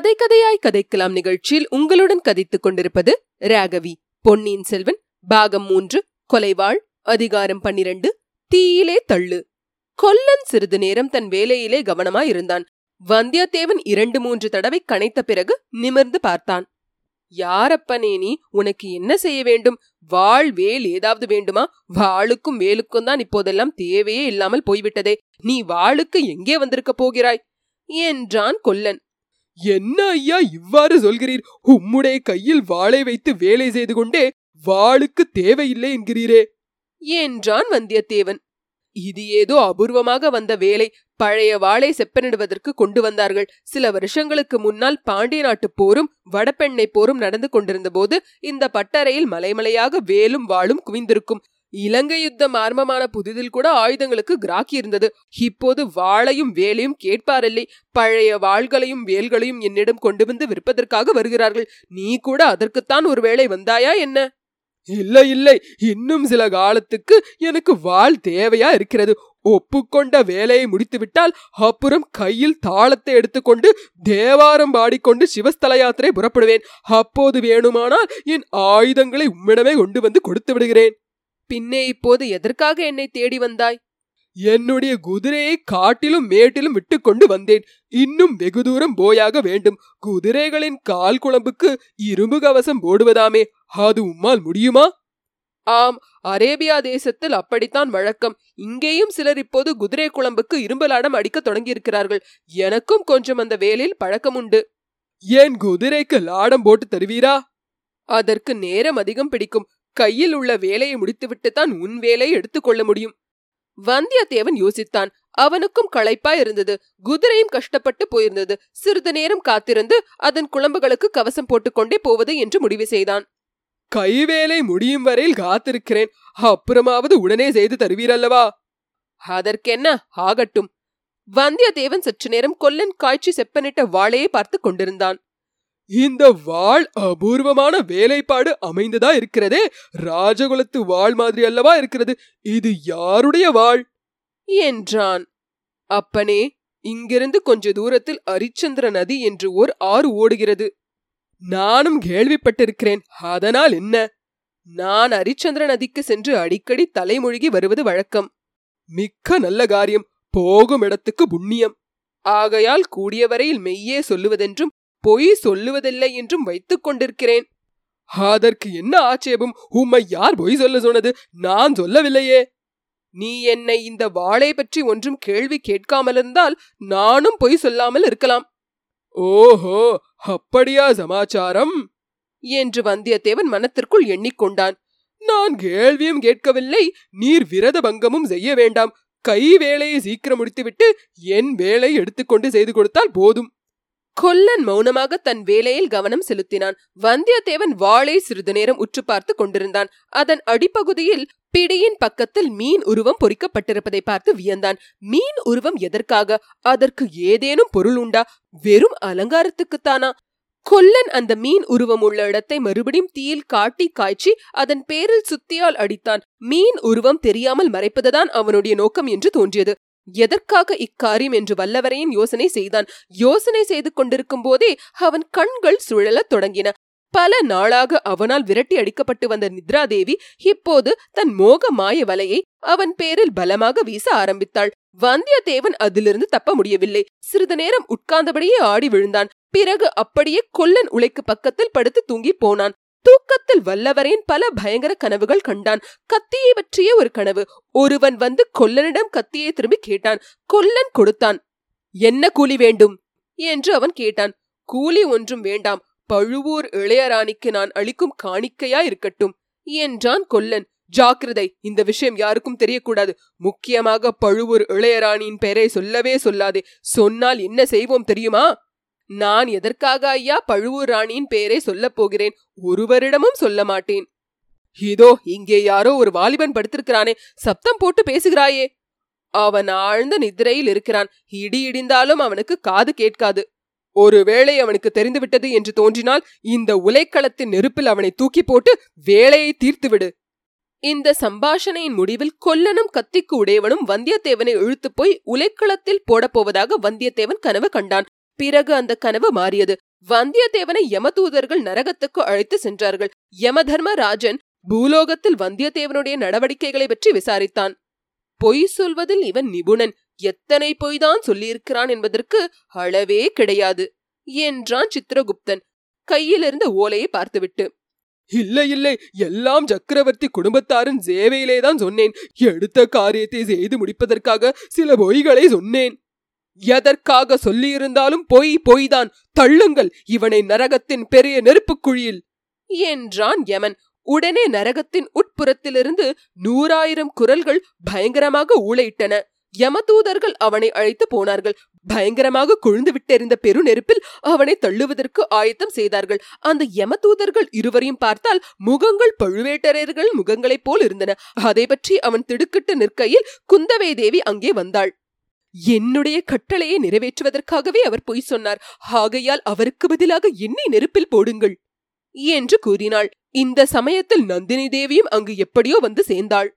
கதை கதையாய் கதைக்கலாம் நிகழ்ச்சியில் உங்களுடன் கதைத்துக் கொண்டிருப்பது ராகவி. பொன்னியின் செல்வன் பாகம் மூன்று கொலைவாள் அதிகாரம் பன்னிரண்டு தீயிலே தள்ளு. கொல்லன் சிறிது நேரம் தன் வேலையிலே கவனமாயிருந்தான் வந்தியத்தேவன் இரண்டு மூன்று தடவை கனைத்த பிறகு நிமிர்ந்து பார்த்தான். யாரப்பனே நீ உனக்கு என்ன செய்ய வேண்டும்? வாழ் வேல் ஏதாவது வேண்டுமா? வாளுக்கும் வேலுக்கும் தான் இப்போதெல்லாம் தேவையே இல்லாமல் போய்விட்டதே. நீ வாளுக்கு எங்கே வந்திருக்க போகிறாய்? என்றான் கொல்லன். என்ன ஐயா இவ்வாறு சொல்கிறீர்? உம்முடைய கையில் வாளை வைத்து வேலை செய்து கொண்டே வாளுக்கு தேவையில்லை என்கிறீரே. என்றான் வந்தியத்தேவன். இது ஏதோ அபூர்வமாக வந்த வேலை. பழைய வாளை செப்பனிடுவதற்கு கொண்டு வந்தார்கள். சில வருஷங்களுக்கு முன்னால் பாண்டிய நாட்டுப் போரும் வடபெண்ணை போரும் நடந்து கொண்டிருந்த போது இந்த பட்டறையில் மலைமலையாக வேலும் வாளும் குவிந்திருக்கும். இலங்கை யுத்தம் ஆரம்பமான புதிதில் கூட ஆயுதங்களுக்கு கிராக்கி இருந்தது. இப்போது வாளையும் வேலையும் கேட்பாரில்லை. பழைய வாள்களையும் வேல்களையும் என்னிடம் கொண்டு வந்து விற்பதற்காக வருகிறார்கள். நீ கூட அதற்குத்தான் ஒரு வேளை வந்தாயா என்ன? இல்லை இல்லை. இன்னும் சில காலத்துக்கு எனக்கு வாள் தேவையா இருக்கிறது. ஒப்புக்கொண்ட வேலையை முடித்துவிட்டால் அப்புறம் கையில் தாளத்தை எடுத்துக்கொண்டு தேவாரம் பாடிக்கொண்டு சிவஸ்தல யாத்திரை புறப்படுவேன். அப்போது வேணுமானால் என் ஆயுதங்களை உம்மிடமே கொண்டு வந்து கொடுத்து விடுகிறேன். பின்னே இப்போது எதற்காக என்னை தேடி வந்தாய்? என்னுடைய குதிரையை காட்டிலும் மேட்டிலும் விட்டுக்கொண்டு வந்தேன். இன்னும் வெகு தூரம் போயாக வேண்டும். குதிரைகளின் கால் குழம்புக்கு இரும்பு கவசம் போடுவதாமே. அது உம்மால் முடியுமா? ஆம் அரேபியா தேசத்தில் அப்படித்தான் வழக்கம். இங்கேயும் சிலர் இப்போது குதிரை குழம்புக்கு இரும்பலாடம் அடிக்க தொடங்கியிருக்கிறார்கள். எனக்கும் கொஞ்சம் அந்த வேலையில் பழக்கம் உண்டு. ஏன் குதிரைக்கு லாடம் போட்டு தருவீரா? அதற்கு நேரம் அதிகம் பிடிக்கும். கையில் உள்ள வேலையை முடித்துவிட்டுத்தான் உன் வேலையை எடுத்துக்கொள்ள முடியும். வந்தியத்தேவன் யோசித்தான். அவனுக்கும் களைப்பாய் இருந்தது. குதிரையும் கஷ்டப்பட்டு போயிருந்தது. சிறிது நேரம் காத்திருந்து அதன் குழம்புகளுக்கு கவசம் போட்டுக்கொண்டே போவது என்று முடிவு செய்தான். கைவேலை முடியும் வரையில் காத்திருக்கிறேன். அப்புறமாவது உடனே செய்து தருவீரல்லவா? அதற்கென்ன? ஆகட்டும். வந்தியத்தேவன் சற்று நேரம் கொல்லன் காய்ச்சி செப்பனிட்ட வாளையே பார்த்து கொண்டிருந்தான். இந்த வாள் அபூர்வமான வேலைப்பாடு அமைந்ததா இருக்கிறதே? ராஜகுலத்து வாள் மாதிரி அல்லவா இருக்கிறது? இது யாருடைய வாள் என்றான். அப்பனே இங்கிருந்து கொஞ்ச தூரத்தில் அரிச்சந்திர நதி என்று ஓர் ஆறு ஓடுகிறது. நானும் கேள்விப்பட்டிருக்கிறேன். அதனால் என்ன? நான் அரிச்சந்திர நதிக்கு சென்று அடிக்கடி தலைமொழிகி வருவது வழக்கம். மிக்க நல்ல காரியம். போகும் இடத்துக்கு புண்ணியம். ஆகையால் கூடியவரையில் மெய்யே சொல்லுவதென்றும் பொய் சொல்லுவதில்லை என்றும் வைத்துக் கொண்டிருக்கிறேன். அதற்கு என்ன ஆட்சேபம்? உம்மை யார் பொய் சொல்ல சொன்னது? நான் சொல்லவில்லையே. நீ என்னை இந்த வாளை பற்றி ஒன்றும் கேள்வி கேட்காமலிருந்தால் நானும் பொய் சொல்லாமல் இருக்கலாம். ஓஹோ அப்படியா சமாச்சாரம்? என்று வந்தியத்தேவன் மனத்திற்குள் எண்ணிக்கொண்டான். நான் கேள்வியும் கேட்கவில்லை நீர் விரத பங்கமும் செய்ய வேண்டாம். கை வேலையை சீக்கிரம் முடித்துவிட்டு என் வேலை எடுத்துக்கொண்டு செய்து கொடுத்தால் போதும். கொல்லன் மௌனமாக தன் வேலையில் கவனம் செலுத்தினான். வந்தியத்தேவன் வாளை சிறிது நேரம் உற்று பார்த்து கொண்டிருந்தான். அதன் அடிப்பகுதியில் பிடியின் பக்கத்தில் மீன் உருவம் பொறிக்கப்பட்டிருப்பதை பார்த்து வியந்தான். மீன் உருவம் எதற்காக? அதற்கு ஏதேனும் பொருள் உண்டா? வெறும் அலங்காரத்துக்குத்தானா? கொல்லன் அந்த மீன் உருவம் உள்ள இடத்தை மறுபடியும் தீயில் காட்டி காய்ச்சி அதன் பேரில் சுத்தியால் அடித்தான். மீன் உருவம் தெரியாமல் மறைப்பதுதான் அவனுடைய நோக்கம் என்று தோன்றியது. எதற்காக இக்காரியம் என்று வல்லவரையின் யோசனை செய்தான். யோசனை செய்து கொண்டிருக்கும் போதே அவன் கண்கள் சுழலத் தொடங்கின. பல நாளாக அவனால் விரட்டி அடிக்கப்பட்டு வந்த நித்ராதேவி இப்போது தன் மோக மாய வலையை அவன் பேரில் பலமாக வீச ஆரம்பித்தாள். வந்தியத்தேவன் அதிலிருந்து தப்ப முடியவில்லை. சிறிது நேரம் உட்கார்ந்தபடியே ஆடி விழுந்தான். பிறகு அப்படியே கொல்லன் உலைக்கு பக்கத்தில் படுத்து தூங்கி போனான். தூக்கத்தில் வல்லவரேன் பல பயங்கர கனவுகள் கண்டான். கத்தியை பற்றிய ஒரு கனவு. ஒருவன் வந்து கொல்லனிடம் கத்தியை திரும்பி கேட்டான். கொல்லன் கொடுத்தான். என்ன கூலி வேண்டும்? என்று அவன் கேட்டான். கூலி ஒன்றும் வேண்டாம். பழுவூர் இளையராணிக்கு நான் அளிக்கும் காணிக்கையா இருக்கட்டும் என்றான் கொல்லன். ஜாக்கிரதை. இந்த விஷயம் யாருக்கும் தெரியக்கூடாது. முக்கியமாக பழுவூர் இளையராணியின் பெயரை சொல்லவே சொல்லாதே. சொன்னால் என்ன செய்வோம் தெரியுமா? நான் எதற்காக ஐயா பழுவூர் ராணியின் பெயரை சொல்லப் போகிறேன்? ஒருவரிடமும் சொல்ல மாட்டேன். இதோ இங்கே யாரோ ஒரு வாலிபன் படுத்திருக்கிறானே சப்தம் போட்டு பேசுகிறாயே. அவன் ஆழ்ந்த நித்திரையில் இருக்கிறான். இடி இடிந்தாலும் அவனுக்கு காது கேட்காது. ஒருவேளை அவனுக்கு தெரிந்துவிட்டது என்று தோன்றினால் இந்த உலைக்களத்தின் நெருப்பில் அவனை தூக்கி போட்டு வேலையை தீர்த்துவிடு. இந்த சம்பாஷணையின் முடிவில் கொல்லனும் கத்திக்கு உடையவனும் வந்தியத்தேவனை இழுத்துப் போய் உலைக்களத்தில் போடப் போவதாக வந்தியத்தேவன் கனவு கண்டான். பிறகு அந்த கனவு மாறியது. வந்தியத்தேவனை யமதூதர்கள் நரகத்துக்கு அழைத்து சென்றார்கள். யமதர்மராஜன் பூலோகத்தில் வந்தியத்தேவனுடைய நடவடிக்கைகளை பற்றி விசாரித்தான். பொய் சொல்வதில் இவன் நிபுணன். எத்தனை பொய்தான் சொல்லியிருக்கிறான் என்பதற்கு அளவே கிடையாது என்றான் சித்திரகுப்தன். கையிலிருந்த ஓலையை பார்த்துவிட்டு இல்லை இல்லை எல்லாம் சக்கரவர்த்தி குடும்பத்தாரின் சேவையிலே தான் சொன்னேன். எடுத்த காரியத்தை செய்து முடிப்பதற்காக சில பொய்களை சொன்னேன். எதற்காக சொல்லியிருந்தாலும் பொய் பொய்தான். தள்ளுங்கள் இவனை நரகத்தின் பெரிய நெருப்புக் குழியில் என்றான் யமன். உடனே நரகத்தின் உட்புறத்திலிருந்து நூறாயிரம் குரல்கள் பயங்கரமாக ஊழையிட்டன. யமதூதர்கள் அவனை அழைத்து போனார்கள். பயங்கரமாக கொழுந்து விட்டிருந்த பெருநெருப்பில் அவனை தள்ளுவதற்கு ஆயத்தம் செய்தார்கள். அந்த யமதூதர்கள் இருவரையும் பார்த்தால் முகங்கள் பழுவேட்டரையர்கள் முகங்களைப் போல் இருந்தன. அதை பற்றி அவன் திடுக்கிட்டு நிற்கையில் குந்தவை தேவி அங்கே வந்தாள். என்னுடைய கட்டளையை நிறைவேற்றுவதற்காகவே அவர் பொய் சொன்னார். ஆகையால் அவருக்கு பதிலாக என்னை நெருப்பில் போடுங்கள். என்று கூறினாள். இந்த சமயத்தில் நந்தினி தேவியும் அங்கு எப்படியோ வந்து சேர்ந்தாள்.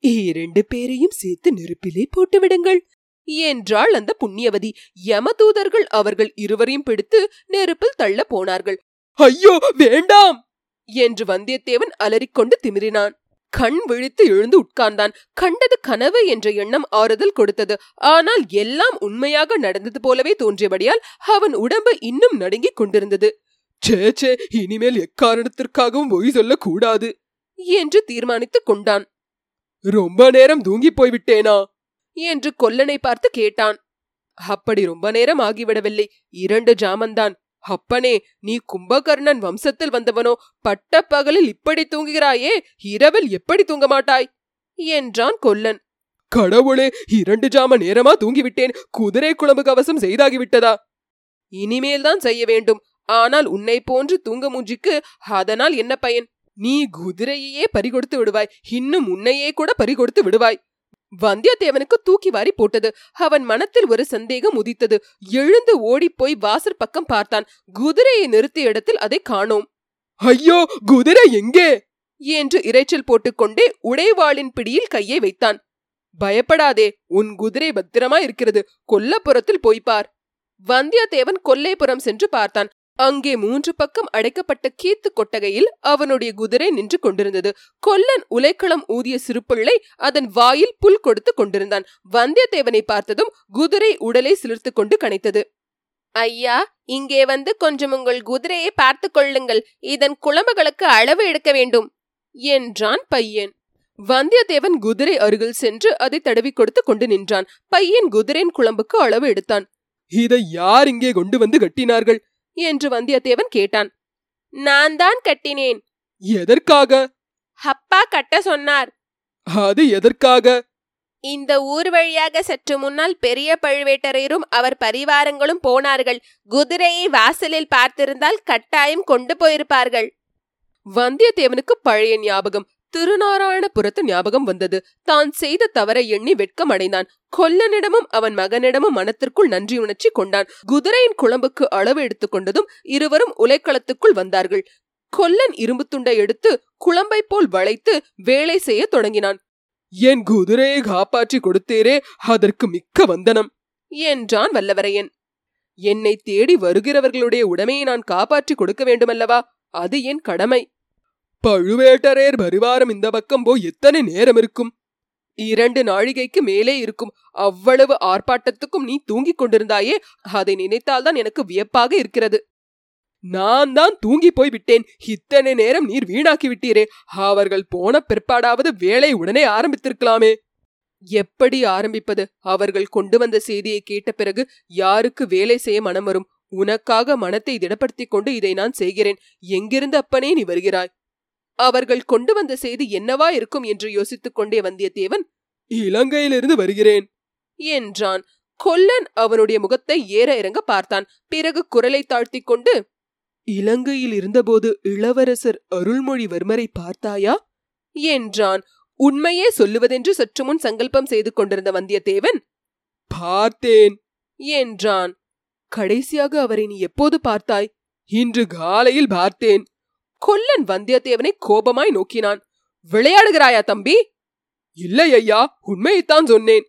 இரண்டு பேரையும் சேர்த்து நெருப்பிலே போட்டுவிடுங்கள் என்றாள் அந்த புண்ணியவதி. யமதூதர்கள் அவர்கள் இருவரையும் பிடித்து நெருப்பில் தள்ள போனார்கள். ஐயோ வேண்டாம் என்று வந்தியத்தேவன் அலறிக்கொண்டு திமிரினான். கண் விழித்து எழுந்து உட்கார்ந்தான். கண்டது கனவு என்ற எண்ணம் ஆறுதல் கொடுத்தது. ஆனால் எல்லாம் உண்மையாக நடந்தது போலவே தோன்றியபடியால் அவன் உடம்பு இன்னும் நடுங்கிக் கொண்டிருந்தது. சே சே இனிமேல் எக்காரணத்திற்காகவும் பொய் சொல்லக்கூடாது என்று தீர்மானித்துக் கொண்டான். ரொம்ப நேரம் தூங்கி போய்விட்டேனா? என்று கொல்லனை பார்த்து கேட்டான். அப்படி ரொம்ப நேரம் ஆகிவிடவில்லை. இரண்டு ஜாமந்தான். அப்பனே நீ கும்பகர்ணன் வம்சத்தில் வந்தவனோ பட்ட பகலில் இப்படி தூங்குகிறாயே இரவில் எப்படி தூங்க மாட்டாய் என்றான் கொல்லன். கடவுளே இரண்டு ஜாம நேரமா தூங்கிவிட்டேன் குதிரை குழம்பு கவசம் செய்தாகிவிட்டதா? இனிமேல்தான் செய்ய வேண்டும் ஆனால் உன்னை போன்று தூங்க மூஞ்சிக்கு அதனால் என்ன பயன்? நீ குதிரையையே பறிகொடுத்து விடுவாய் இன்னும் உன்னையே கூட பறிகொடுத்து விடுவாய். வந்தியத்தேவனுக்கு தூக்கி வாரி போட்டது. அவன் மனத்தில் ஒரு சந்தேகம் உதித்தது. எழுந்து ஓடிப்போய் வாசற் பக்கம் பார்த்தான். குதிரையை நிறுத்திய இடத்தில் அதை காணோம். ஐயோ குதிரை எங்கே? என்று இரைச்சல் போட்டுக்கொண்டே உடைவாளின் பிடியில் கையை வைத்தான். பயப்படாதே உன் குதிரை பத்திரமா இருக்கிறது. கொல்லப்புறத்தில் போய்ப்பார் வந்தியத்தேவன் கொல்லைப்புறம் சென்று பார்த்தான். அங்கே மூன்று பக்கம் அடைக்கப்பட்ட கீத்து கொட்டகையில் அவனுடைய குதிரை நின்று கொண்டிருந்தது. கொல்லன் உலைக்களம் ஊதிய சிறுபிள்ளை அதன் வாயில் புல் கொடுத்து கொண்டிருந்தான். வந்தியத்தேவனை பார்த்ததும் குதிரை உடலை சிலிர்த்து கொண்டு கனைத்தது. ஐயா இங்கே வந்து கொஞ்சம் உங்கள் குதிரையை பார்த்து கொள்ளுங்கள். இதன் குழம்புகளுக்கு அளவு எடுக்க வேண்டும் என்றான் பையன். வந்தியத்தேவன் குதிரை அருகில் சென்று அதை தடவி கொடுத்து கொண்டு நின்றான். பையன் குதிரையின் குழம்புக்கு அளவு எடுத்தான். இதை யார் இங்கே கொண்டு வந்து கட்டினார்கள்? என்று வந்தியத்தேவன் கேட்டான். நான் தான் கட்டினேன். எதற்காக? அப்பா கட்ட சொன்னார். அது எதற்காக? இந்த ஊர் வழியாக சற்று முன்னால் பெரிய பழுவேட்டரையரும் அவர் பரிவாரங்களும் போனார்கள். குதிரையை வாசலில் பார்த்திருந்தால் கட்டாயம் கொண்டு போயிருப்பார்கள். வந்தியத்தேவனுக்கு பழைய ஞாபகம். திருநாராயணபுரத்து ஞாபகம் வந்தது. தான் செய்த தவறை எண்ணி வெட்கம் அடைந்தான் கொல்லனிடமும் அவன் மகனிடமும் மனத்திற்குள் நன்றி உணர்ச்சி கொண்டான். குதிரையின் குழம்புக்கு அளவு எடுத்துக்கொண்டதும் இருவரும் உலைக்களத்துக்குள் வந்தார்கள். கொல்லன் இரும்பு துண்டை எடுத்து குழம்பை போல் வளைத்து வேலை செய்ய தொடங்கினான். என் குதிரையை காப்பாற்றி கொடுத்தேரே அதற்கு மிக்க வந்தனம் என்றான் வல்லவரையன். என்னை தேடி வருகிறவர்களுடைய உடமையை நான் காப்பாற்றி கொடுக்க வேண்டுமல்லவா? அது என் கடமை. பழுவேட்டரையர் பரிவாரம் இந்த பக்கம் போய் எத்தனை நேரம் இருக்கும்? இரண்டு நாழிகைக்கு மேலே இருக்கும். அவ்வளவு ஆர்ப்பாட்டத்துக்கும் நீ தூங்கிக் கொண்டிருந்தாயே. அதை நினைத்தால்தான் எனக்கு வியப்பாக இருக்கிறது. நான் தான் தூங்கி போய் விட்டேன். இத்தனை நேரம் நீர் வீணாக்கி விட்டீரே. அவர்கள் போன பிற்பாடாவது வேலை உடனே ஆரம்பித்திருக்கலாமே. எப்படி ஆரம்பிப்பது? அவர்கள் கொண்டு வந்த செய்தியை கேட்ட பிறகு யாருக்கு வேலை செய்ய மனம் வரும்? உனக்காக மனத்தை திடப்படுத்திக் கொண்டு இதை நான் செய்கிறேன். எங்கிருந்து அப்பனே நீ வருகிறாய்? அவர்கள் கொண்டு வந்த செய்தி என்னவா இருக்கும் என்று யோசித்துக் கொண்டே வந்தியத்தேவன் இலங்கையிலிருந்து வருகிறேன் என்றான். கொல்லன் அவனுடைய முகத்தை ஏற இறங்க பார்த்தான். பிறகு குரலை தாழ்த்திக் கொண்டு இலங்கையில் இருந்தபோது இளவரசர் அருள்மொழிவர்மரை பார்த்தாயா? என்றான். உண்மையே சொல்லுவதென்று சற்று முன் சங்கல்பம் செய்து கொண்டிருந்த வந்தியத்தேவன் பார்த்தேன் என்றான். கடைசியாக அவரை நீ எப்போது பார்த்தாய்? இன்று காலையில் பார்த்தேன் கொல்லன் வந்தியத்தேவனை கோபமாய் நோக்கினான். விளையாடுகிறாயா தம்பி? இல்லை ஐயா உண்மையைத்தான் சொன்னேன்.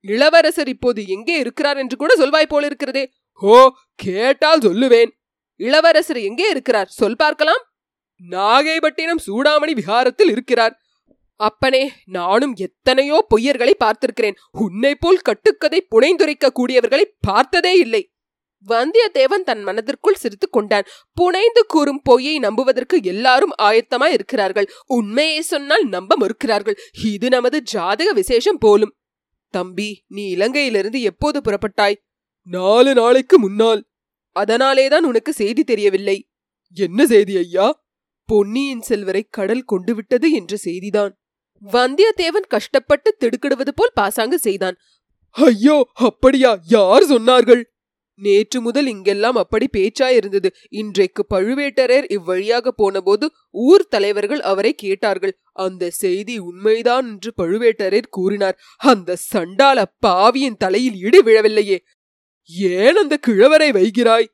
இளவரசர் இப்போது எங்கே இருக்கிறார் என்று கூட சொல்வாய் போலிருக்கிறதே. இருக்கிறதே கேட்டால் சொல்லுவேன். இளவரசர் எங்கே இருக்கிறார்? சொல் பார்க்கலாம். நாகைப்பட்டினம் சூடாமணி விஹாரத்தில் இருக்கிறார். அப்பனே நானும் எத்தனையோ பொய்யர்களை பார்த்திருக்கிறேன். உன்னை போல் கட்டுக்கதை புனைந்துரைக்க கூடியவர்களை பார்த்ததே இல்லை. வந்தியத்தேவன் தன் மனதிற்குள் சிரித்துக் கொண்டான். புனைந்து கூறும் பொய்யை நம்புவதற்கு எல்லாரும் ஆயத்தமாய் இருக்கிறார்கள். உண்மையை சொன்னால் நம்ப மறுக்கிறார்கள். இது நமது ஜாதக விசேஷம் போலும். தம்பி நீ இலங்கையிலிருந்து எப்போது புறப்பட்டாய்? நாலு நாளைக்கு முன்னால். அதனாலேதான் உனக்கு செய்தி தெரியவில்லை. என்ன செய்தி ஐயா? பொன்னியின் செல்வரை கடல் கொண்டு விட்டது என்ற செய்திதான். வந்தியத்தேவன் கஷ்டப்பட்டு திடுக்கிடுவது போல் பாசாங்கு செய்தான். ஐயோ அப்படியா? யார் சொன்னார்கள்? நேற்று முதல் இங்கெல்லாம் அப்படி பேச்சாயிருந்தது. இன்றைக்கு பழுவேட்டரையர் இவ்வழியாக போனபோது ஊர் தலைவர்கள் அவரை கேட்டார்கள். அந்த செய்தி உண்மைதான் என்று பழுவேட்டரையர் கூறினார். அந்த சண்டால பாவியின் தலையில் இடி விழவில்லையே. ஏன் அந்த கிழவரை வைகிறாய்?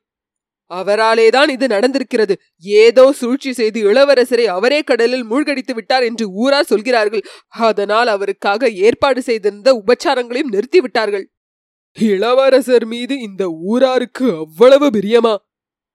அவராலேதான் இது நடந்திருக்கிறது. ஏதோ சூழ்ச்சி செய்து இளவரசரை அவரே கடலில் மூழ்கடித்து விட்டார் என்று ஊரார் சொல்கிறார்கள். அதனால் அவருக்காக ஏற்பாடு செய்திருந்த உபச்சாரங்களையும் நிறுத்திவிட்டார்கள். இளவரசர் மீது இந்த ஊராருக்கு அவ்வளவு பிரியமா?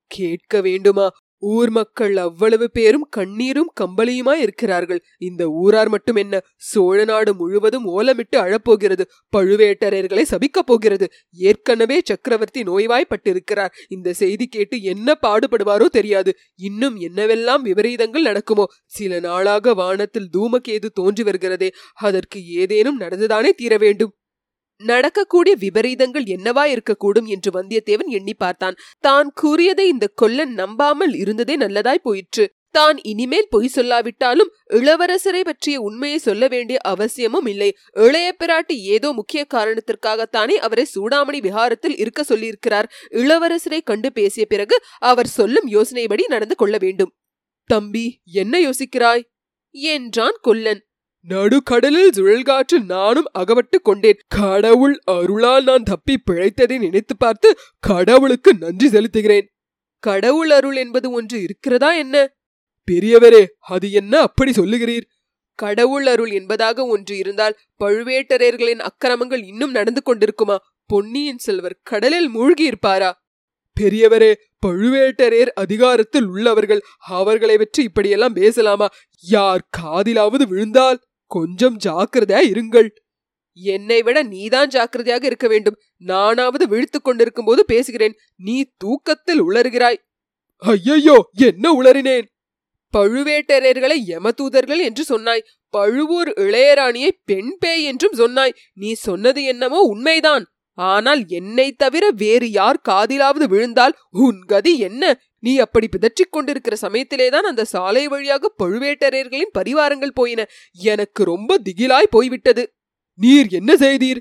கேட்க வேண்டுமா? ஊர் மக்கள் அவ்வளவு பேரும் கண்ணீரும் கம்பளியுமா இருக்கிறார்கள். இந்த ஊரார் மட்டும் என்ன? சோழ நாடு முழுவதும் ஓலமிட்டு அழப்போகிறது. பழுவேட்டரையர்களை சபிக்கப் போகிறது. ஏற்கனவே சக்கரவர்த்தி நோய்வாய்ப்பட்டிருக்கிறார் இந்த செய்தி கேட்டு என்ன பாடுபடுவாரோ தெரியாது. இன்னும் என்னவெல்லாம் விபரீதங்கள் நடக்குமோ? சில நாளாக வானத்தில் தூமகேது தோன்றி வருகிறதே. அதற்கு ஏதேனும் நடந்துதானே தீர வேண்டும்? நடக்கக்கூடிய விபரீதங்கள் என்னவா இருக்கக்கூடும் என்று வந்தியத்தேவன் எண்ணி பார்த்தான். தான் கூறியதை இந்த கொல்லன் நம்பாமல் இருந்ததே நல்லதாய் போயிற்று. தான் இனிமேல் பொய் சொல்லாவிட்டாலும் இளவரசரை பற்றிய உண்மையை சொல்ல வேண்டிய அவசியமும் இல்லை. இளைய பிராட்டி ஏதோ முக்கிய காரணத்திற்காகத்தானே அவரை சூடாமணி விஹாரத்தில் இருக்க சொல்லியிருக்கிறார். இளவரசரை கண்டு பேசிய பிறகு அவர் சொல்லும் யோசனைப்படி நடந்து கொள்ள வேண்டும். தம்பி என்ன யோசிக்கிறாய்? என்றான் கொல்லன். நடுக்கடலில் சுழல்காற்று நானும் அகப்பட்டு கொண்டேன். கடவுள் அருளால் நான் தப்பி பிழைத்ததை நினைத்து பார்த்து கடவுளுக்கு நன்றி செலுத்துகிறேன். கடவுள் அருள் என்பது ஒன்று இருக்கிறதா என்ன? பெரியவரே அது என்ன அப்படி சொல்லுகிறீர்? கடவுள் அருள் என்பதாக ஒன்று இருந்தால் பழுவேட்டரையர்களின் அக்கிரமங்கள் இன்னும் நடந்து கொண்டிருக்குமா? பொன்னியின் செல்வர் கடலில் மூழ்கியிருப்பாரா? பெரியவரே பழுவேட்டரையர் அதிகாரத்தில் உள்ளவர்கள் அவர்களை பற்றி இப்படியெல்லாம் பேசலாமா? யார் காதிலாவது விழுந்தால்? கொஞ்சம் ஜாக்கிரதையா இருங்கள். என்னை விட நீதான் ஜாக்கிரதையாக இருக்க வேண்டும். நானாவது விழித்து கொண்டிருக்கும் போது பேசுகிறேன். நீ தூக்கத்தில் உளறுகிறாய் ஐயையோ என்ன உளறினேன்? பழுவேட்டரையர்களை யமதூதர்கள் என்று சொன்னாய். பழுவூர் இளையராணியை பெண் பேய் என்றும் சொன்னாய். நீ சொன்னது என்னமோ உண்மைதான். ஆனால் என்னை தவிர வேறு யார் காதிலாவது விழுந்தால் உன் கதி என்ன? நீ அப்படி பிதற்றிக் கொண்டிருக்கிற சமயத்திலேதான் அந்த சாலை வழியாக பழுவேட்டரையர்களின் பரிவாரங்கள் போயின. எனக்கு ரொம்ப திகிலாய் போய்விட்டது. நீர் என்ன செய்தீர்?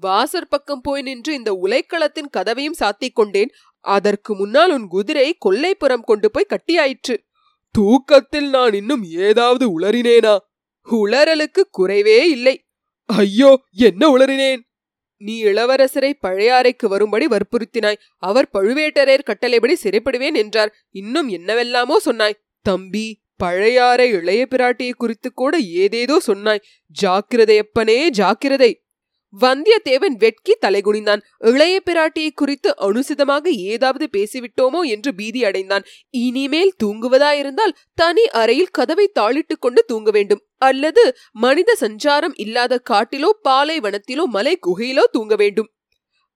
வாசற் பக்கம் போய் நின்று இந்த உலைக்களத்தின் கதவையும் சாத்திக் கொண்டேன். அதற்கு முன்னால் உன் குதிரை கொல்லைப்புறம் கொண்டு போய் கட்டியாயிற்று. தூக்கத்தில் நான் இன்னும் ஏதாவது உளறினேனா? உளறலுக்கு குறைவே இல்லை. ஐயோ என்ன உளறினேன்? நீ இளவரசரை பழையாறைக்கு வரும்படி வற்புறுத்தினாய். அவர் பழுவேட்டரையர் கட்டளைப்படி சிறைப்படுவேன் என்றார். இன்னும் என்னவெல்லாமோ சொன்னாய். தம்பி பழையாறை இளைய பிராட்டியை குறித்து கூட ஏதேதோ சொன்னாய். ஜாக்கிரதையப்பனே ஜாக்கிரதை. வந்தியத்தேவன் வெட்கி தலைகுனிந்தான். இளைய பிராட்டியை குறித்து அனுசிதமாக ஏதாவது பேசிவிட்டோமோ என்று பீதி அடைந்தான். இனிமேல் தூங்குவதாயிருந்தால் தனி அறையில் கதவை தாளிட்டுக் கொண்டு தூங்க வேண்டும். அல்லது மனித சஞ்சாரம் இல்லாத காட்டிலோ பாலைவனத்திலோ மலை குகையிலோ தூங்க வேண்டும்.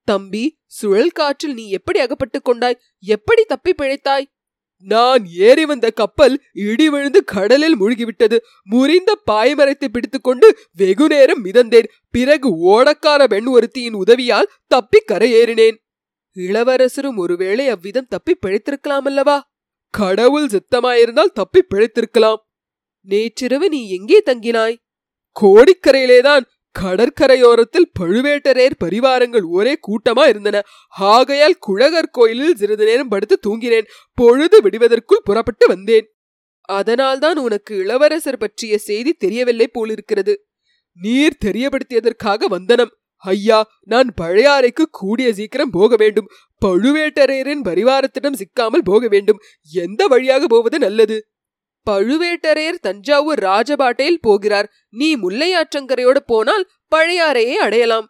தம்பி சுழல் காற்றில் நீ எப்படி அகப்பட்டுக் கொண்டாய்? எப்படி தப்பி பிழைத்தாய்? நான் ஏறி வந்த கப்பல் இடி விழுந்து கடலில் மூழ்கிவிட்டது. முறிந்த பாய்மரத்தை பிடித்துக்கொண்டு வெகு நேரம் மிதந்தேன். பிறகு ஓடக்கார பெண் ஒருத்தியின் உதவியால் தப்பி கரையேறினேன். இளவரசரும் ஒருவேளை அவ்விதம் தப்பி பிழைத்திருக்கலாம் அல்லவா? கடவுள் சித்தமாயிருந்தால் தப்பி பிழைத்திருக்கலாம். நேற்றிரவு நீ எங்கே தங்கினாய்? கோடிக்கரையிலேதான் கடற்கரையோரத்தில் பழுவேட்டரையர் பரிவாரங்கள் ஒரே கூட்டமா இருந்தன. ஆகையால் குழகர் கோயிலில் சிறிது நேரம் படுத்து தூங்கினேன். பொழுது விடுவதற்குள் புறப்பட்டு வந்தேன். அதனால்தான் உனக்கு இளவரசர் பற்றிய செய்தி தெரியவில்லை போலிருக்கிறது. நீர் தெரியப்படுத்தியதற்காக வந்தனம். ஐயா நான் பழையாறைக்கு கூடிய சீக்கிரம் போக வேண்டும். பழுவேட்டரையரின் பரிவாரத்திடம் சிக்காமல் போக வேண்டும். எந்த வழியாக போவது நல்லது? பழுவேட்டரையர் தஞ்சாவூர் ராஜபாட்டையில் போகிறார். நீ முல்லையாற்றங்கரையோடு போனால் பழையாறையை அடையலாம்.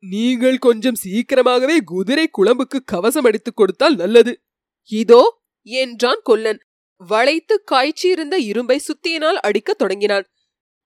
நீங்கள் கொஞ்சம் சீக்கிரமாகவே குதிரை குழம்புக்கு கவசம் அடித்துக் கொடுத்தால் நல்லது. இதோ என்றான் கொல்லன். வளைத்து காய்ச்சியிருந்த இரும்பை சுத்தியினால் அடிக்கத் தொடங்கினான்.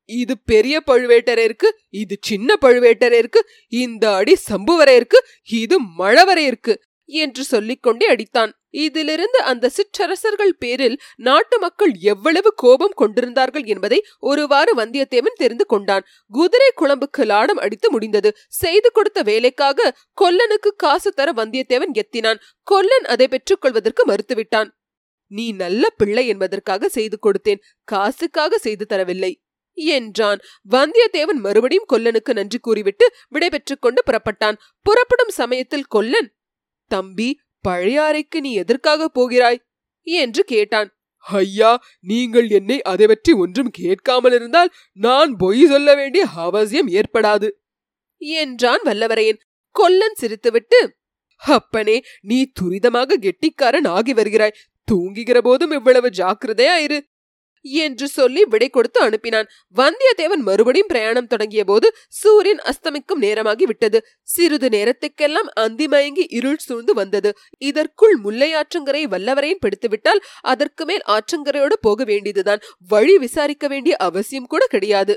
இது பெரிய பழுவேட்டரையருக்கு இது சின்ன பழுவேட்டரையருக்கு இந்த அடி சம்புவரையருக்கு இது மழவரையருக்கு. என்று சொல்லிக்கொண்டே அடித்தான். இதிலிருந்து அந்த சிற்றரசர்கள் பேரில் நாட்டு மக்கள் எவ்வளவு கோபம் கொண்டிருந்தார்கள் என்பதை ஒருவாறு வந்தியத்தேவன் தெரிந்து கொண்டான். குதிரை குழம்புக்கு லாடம் அடித்து முடிந்தது. செய்து கொடுத்த வேலைக்காக கொல்லனுக்கு காசு தர வந்தியத்தேவன் எத்தினான். கொல்லன் அதை பெற்றுக் கொள்வதற்கு மறுத்துவிட்டான். நீ நல்ல பிள்ளை என்பதற்காக செய்து கொடுத்தேன். காசுக்காக செய்து தரவில்லை என்றான். வந்தியத்தேவன் மறுபடியும் கொல்லனுக்கு நன்றி கூறிவிட்டு விடைபெற்றுக் கொண்டு புறப்பட்டான். புறப்படும் சமயத்தில் கொல்லன் தம்பி பழையாறைக்கு நீ எதற்காக போகிறாய்? என்று கேட்டான். ஐயா நீங்கள் என்னை அதை பற்றி ஒன்றும் கேட்காமல் இருந்தால் நான் பொய் சொல்ல வேண்டிய அவசியம் ஏற்படாது என்றான் வல்லவரையன். கொல்லன் சிரித்துவிட்டு அப்பனே நீ துரிதமாக கெட்டிக்காரன் ஆகி வருகிறாய். தூங்குகிற போதும் இவ்வளவு ஜாக்கிரதையாயிரு. என்று சொல்லி விடை கொடுத்து அனுப்பினான். வந்தியத்தேவன் மறுபடியும் பிரயாணம் தொடங்கிய போது சூரியன் அஸ்தமிக்கும் நேரமாகி விட்டது. சிறிது நேரத்துக்கெல்லாம் அந்திமயங்கி இருள் சூழ்ந்து வந்தது. இதற்குள் முல்லை ஆற்றங்கரை வல்லவரையும் பிடித்துவிட்டால் அதற்கு மேல் ஆற்றங்கரையோடு போக வேண்டியதுதான். வழி விசாரிக்க வேண்டிய அவசியம் கூட கிடையாது.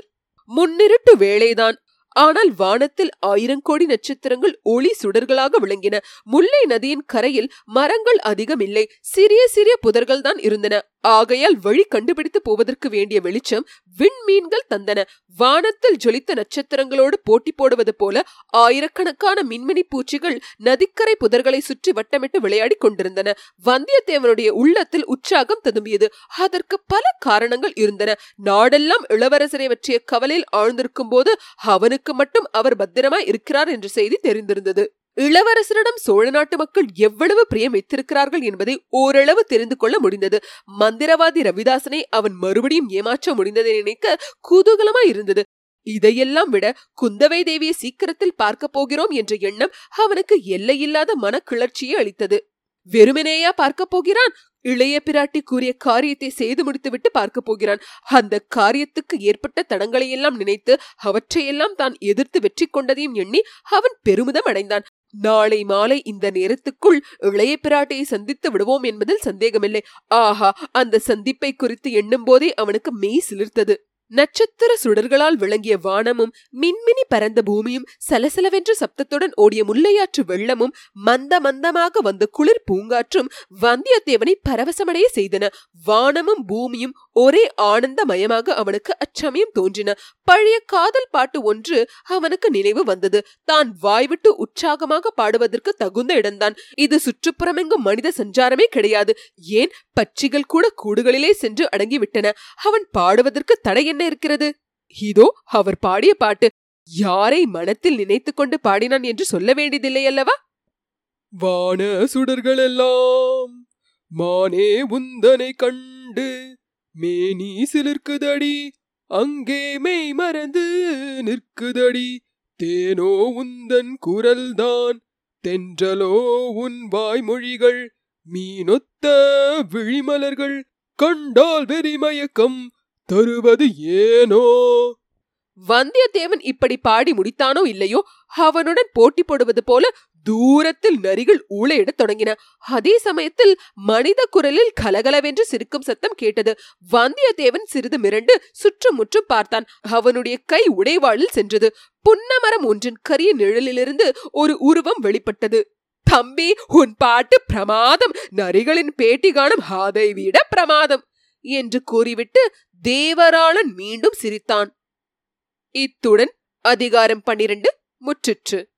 முன்னிருட்டு வேளைதான் ஆனால் வானத்தில் ஆயிரங்கோடி நட்சத்திரங்கள் ஒளி சுடர்களாக விளங்கின. முல்லை நதியின் கரையில் மரங்கள் அதிகம் இல்லை சிறிய சிறிய புதர்கள் தான் இருந்தன. ஆகையால் வழி கண்டுபிடித்து போவதற்கு வேண்டிய வெளிச்சம் விண்மீன்கள் தந்தன. வானத்தில் ஜொலித்த நட்சத்திரங்களோடு போட்டி போடுவது போல ஆயிரக்கணக்கான மின்மினி பூச்சிகள் நதிக்கரை புதர்களை சுற்றி வட்டமிட்டு விளையாடி கொண்டிருந்தன. வந்தியத்தேவனுடைய உள்ளத்தில் உற்சாகம் ததும்பியது. அதற்கு பல காரணங்கள் இருந்தன. நாடெல்லாம் இளவரசரை பற்றிய கவலையில் ஆழ்ந்திருக்கும் போது அவனுக்கு மட்டும் அவர் பத்திரமாய் இருக்கிறார் என்ற செய்தி தெரிந்திருந்தது. இளவரசரிடம் சோழ நாட்டு மக்கள் எவ்வளவு பிரியம் வைத்திருக்கிறார்கள் என்பதை ஓரளவு தெரிந்து கொள்ள முடிந்தது. மந்திரவாதி ரவிதாசனை அவன் மறுபடியும் ஏமாற்ற முடிந்ததை நினைக்க குதூகலமாய் இருந்தது. இதையெல்லாம் விட குந்தவை தேவியை சீக்கிரத்தில் பார்க்க போகிறோம் என்ற எண்ணம் அவனுக்கு எல்லையில்லாத மன கிளர்ச்சியை அளித்தது. வெறுமனேயா பார்க்க போகிறான்? இளைய பிராட்டி கூறிய காரியத்தை செய்து முடித்துவிட்டு பார்க்கப் போகிறான் அந்த காரியத்துக்கு ஏற்பட்ட தடங்களையெல்லாம் நினைத்து அவற்றையெல்லாம் தான் எதிர்த்து வெற்றி கொண்டதையும் எண்ணி அவன் பெருமிதம் அடைந்தான். நாளை மாலை இந்த நேரத்துக்குள் இளைய பிராட்டியை சந்தித்து விடுவோம் என்பதில் சந்தேகமில்லை. ஆஹா அந்த சந்திப்பை குறித்து எண்ணும் போதே அவனுக்கு மெய் சிலிர்த்தது. நட்சத்திர சுடர்களால் விளங்கிய வானமும் மின்மினி பரந்த பூமியும் சலசலவென்ற சப்தத்துடன் ஓடிய முல்லையாற்று வெள்ளமும் மந்த மந்தமாக வந்த குளிர் பூங்காற்றும் வந்தியத்தேவனை பரவசமடைய செய்தன. வானமும் பூமியும் ஒரே ஆனந்தமயமாக அவனுக்கு அச்சமயம் தோன்றின. பழைய காதல் பாட்டு ஒன்று அவனுக்கு நினைவு வந்தது. தான் வாய்விட்டு உற்சாகமாக பாடுவதற்கு தகுந்த இடம்தான். இது சுற்றுப்புறமெங்கும் மனித சஞ்சாரமே கிடையாது. ஏன்? பட்சிகள் கூட கூடுகளிலே சென்று அடங்கிவிட்டன. அவன் பாடுவதற்கு தடை என்ன இருக்கிறது? இதோ அவர் பாடிய பாட்டு. யாரை மனத்தில் நினைத்துக்கொண்டு பாடினான் என்று சொல்ல வேண்டியதில்லை அல்லவா? வான சுடர்கள் எல்லாம் மானே உந்தனை கண்டு மேனி சிலிர்க்குதடி அங்கே மெய் மறந்து நிற்குதடி. தேனோ உந்தன் குரல்தான். தென்றலோ உன் வாய்மொழிகள். மீனொத்த விழிமலர்கள். கண்டால் வெறிமயக்கம். தருவது ஏனோ? வந்தியத்தேவன் இப்படி பாடி முடித்தானோ இல்லையோ? அவனுடன் போட்டி போடுவது போல தூரத்தில் நரிகள் ஊழையிடத் தொடங்கின. அதே சமயத்தில் மனித குரலில் கலகலவென்று சிரிக்கும் சத்தம் கேட்டது. வந்தியத்தேவன் சிறிது மிரண்டு சுற்றுமுற்றும் பார்த்தான். அவனுடைய கை உடைவாளில் சென்றது. புன்னமரம் ஒன்றின் கரிய நிழலிலிருந்து ஒரு உருவம் வெளிப்பட்டது. தம்பி உன் பாட்டு பிரமாதம். நரிகளின் பேட்டி காணும் அதை விட பிரமாதம் என்று கூறிவிட்டு தேவராளன் மீண்டும் சிரித்தான். இத்துடன் அதிகாரம் பன்னிரண்டு முற்றிற்று.